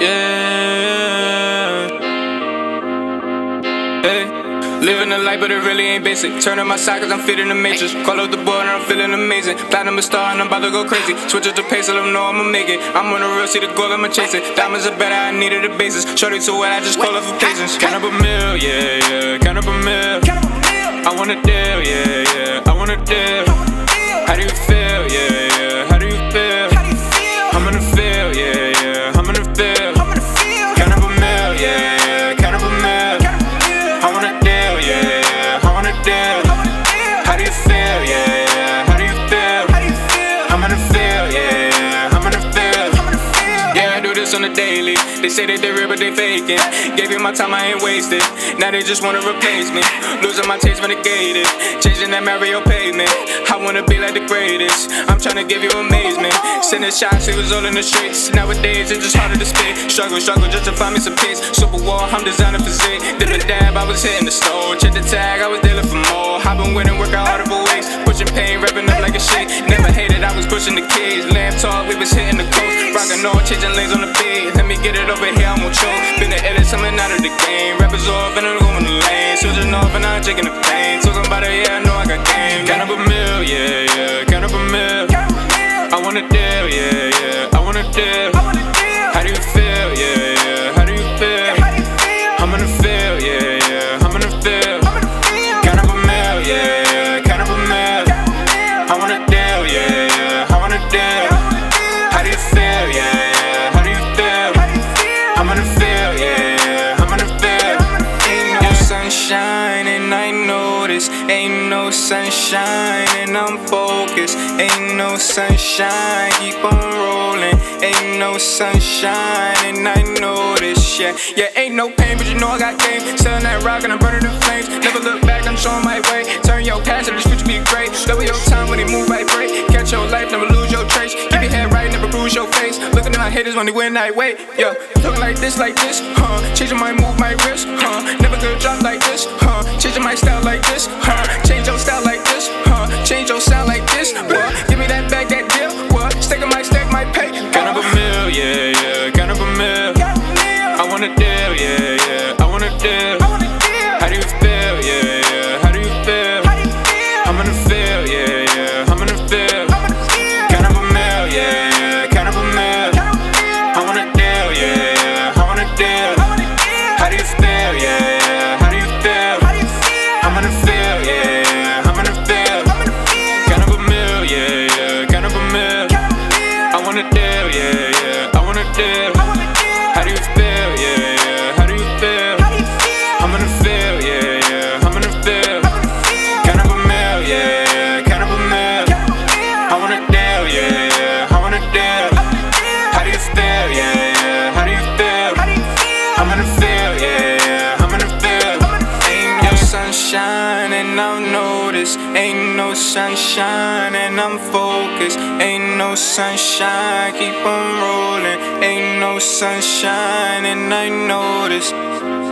Yeah. Hey. Living a life, but it really ain't basic. Turning my side, cause I'm fitting the matrix. Call up the boy, and I'm feeling amazing. Platinum a star, and I'm about to go crazy. Switch up the pace, let them know I'ma make it. I'm on the real, see the goal, I'ma chase it. Diamonds are better, I needed a basis. Shorty to what I just call up for patience. Count up a mill, yeah, yeah. Count up a mill. I want a deal, yeah, yeah. I want a deal. I'm in the field, yeah. I'm in the field. Yeah, I do this on the daily. They say that they're real, but they faking. Gave you my time, I ain't wasted. Now they just wanna replace me. Losing my taste, renegade it. Changing that Mario pavement. I wanna be like the greatest. I'm tryna give you amazement. Sending shots, it was all in the streets. Nowadays, it's just harder to spit. Struggle, struggle just to find me some peace. Super wall, I'm designing physique. Did a dab, I was hitting the store. Check the tag, I was dealing for more. I've been winning, working harder for pushing the kids. Lamb talk, we was hitting the coast. Rockin' all, changing lanes on the beat. Let me get it over here, I'm on choke. Been the illest, coming out of the game. Rappers off, and I'm going the lane. Switching off, and I'm taking the pain. Talking about it, yeah, I know I got game. Count up a mill, yeah, yeah. Count up a mill. I want a I'm the field, yeah. I'm the field. Ain't no sunshine, and I know this. Ain't no sunshine, and I'm focused. Ain't no sunshine, keep on rolling. Ain't no sunshine, and I know this. Yeah, yeah, ain't no pain, but you know I got game. Selling that rock, and I'm burning the flames. Never look back, I'm showing my way. Turn your past, the future be great. Double your time when they move, vibrate. Catch your life, never lose your trace. Keep Haters when they win that way. Yeah, talking like this, like this, huh? Changing my move, my wrist, huh? Never gonna drop like this, huh? Changing my style like this, huh? Change your style like this, huh? Change your sound like this, what? Give me that bag, that deal, what? Stack my stack, my pay. Count up a mill, yeah, yeah. Count up a mill. I want a deal, yeah, yeah. I want a deal. Yeah. Sunshine, and I've noticed. Ain't no sunshine, and I'm focused. Ain't no sunshine, keep on rolling. Ain't no sunshine, and I notice.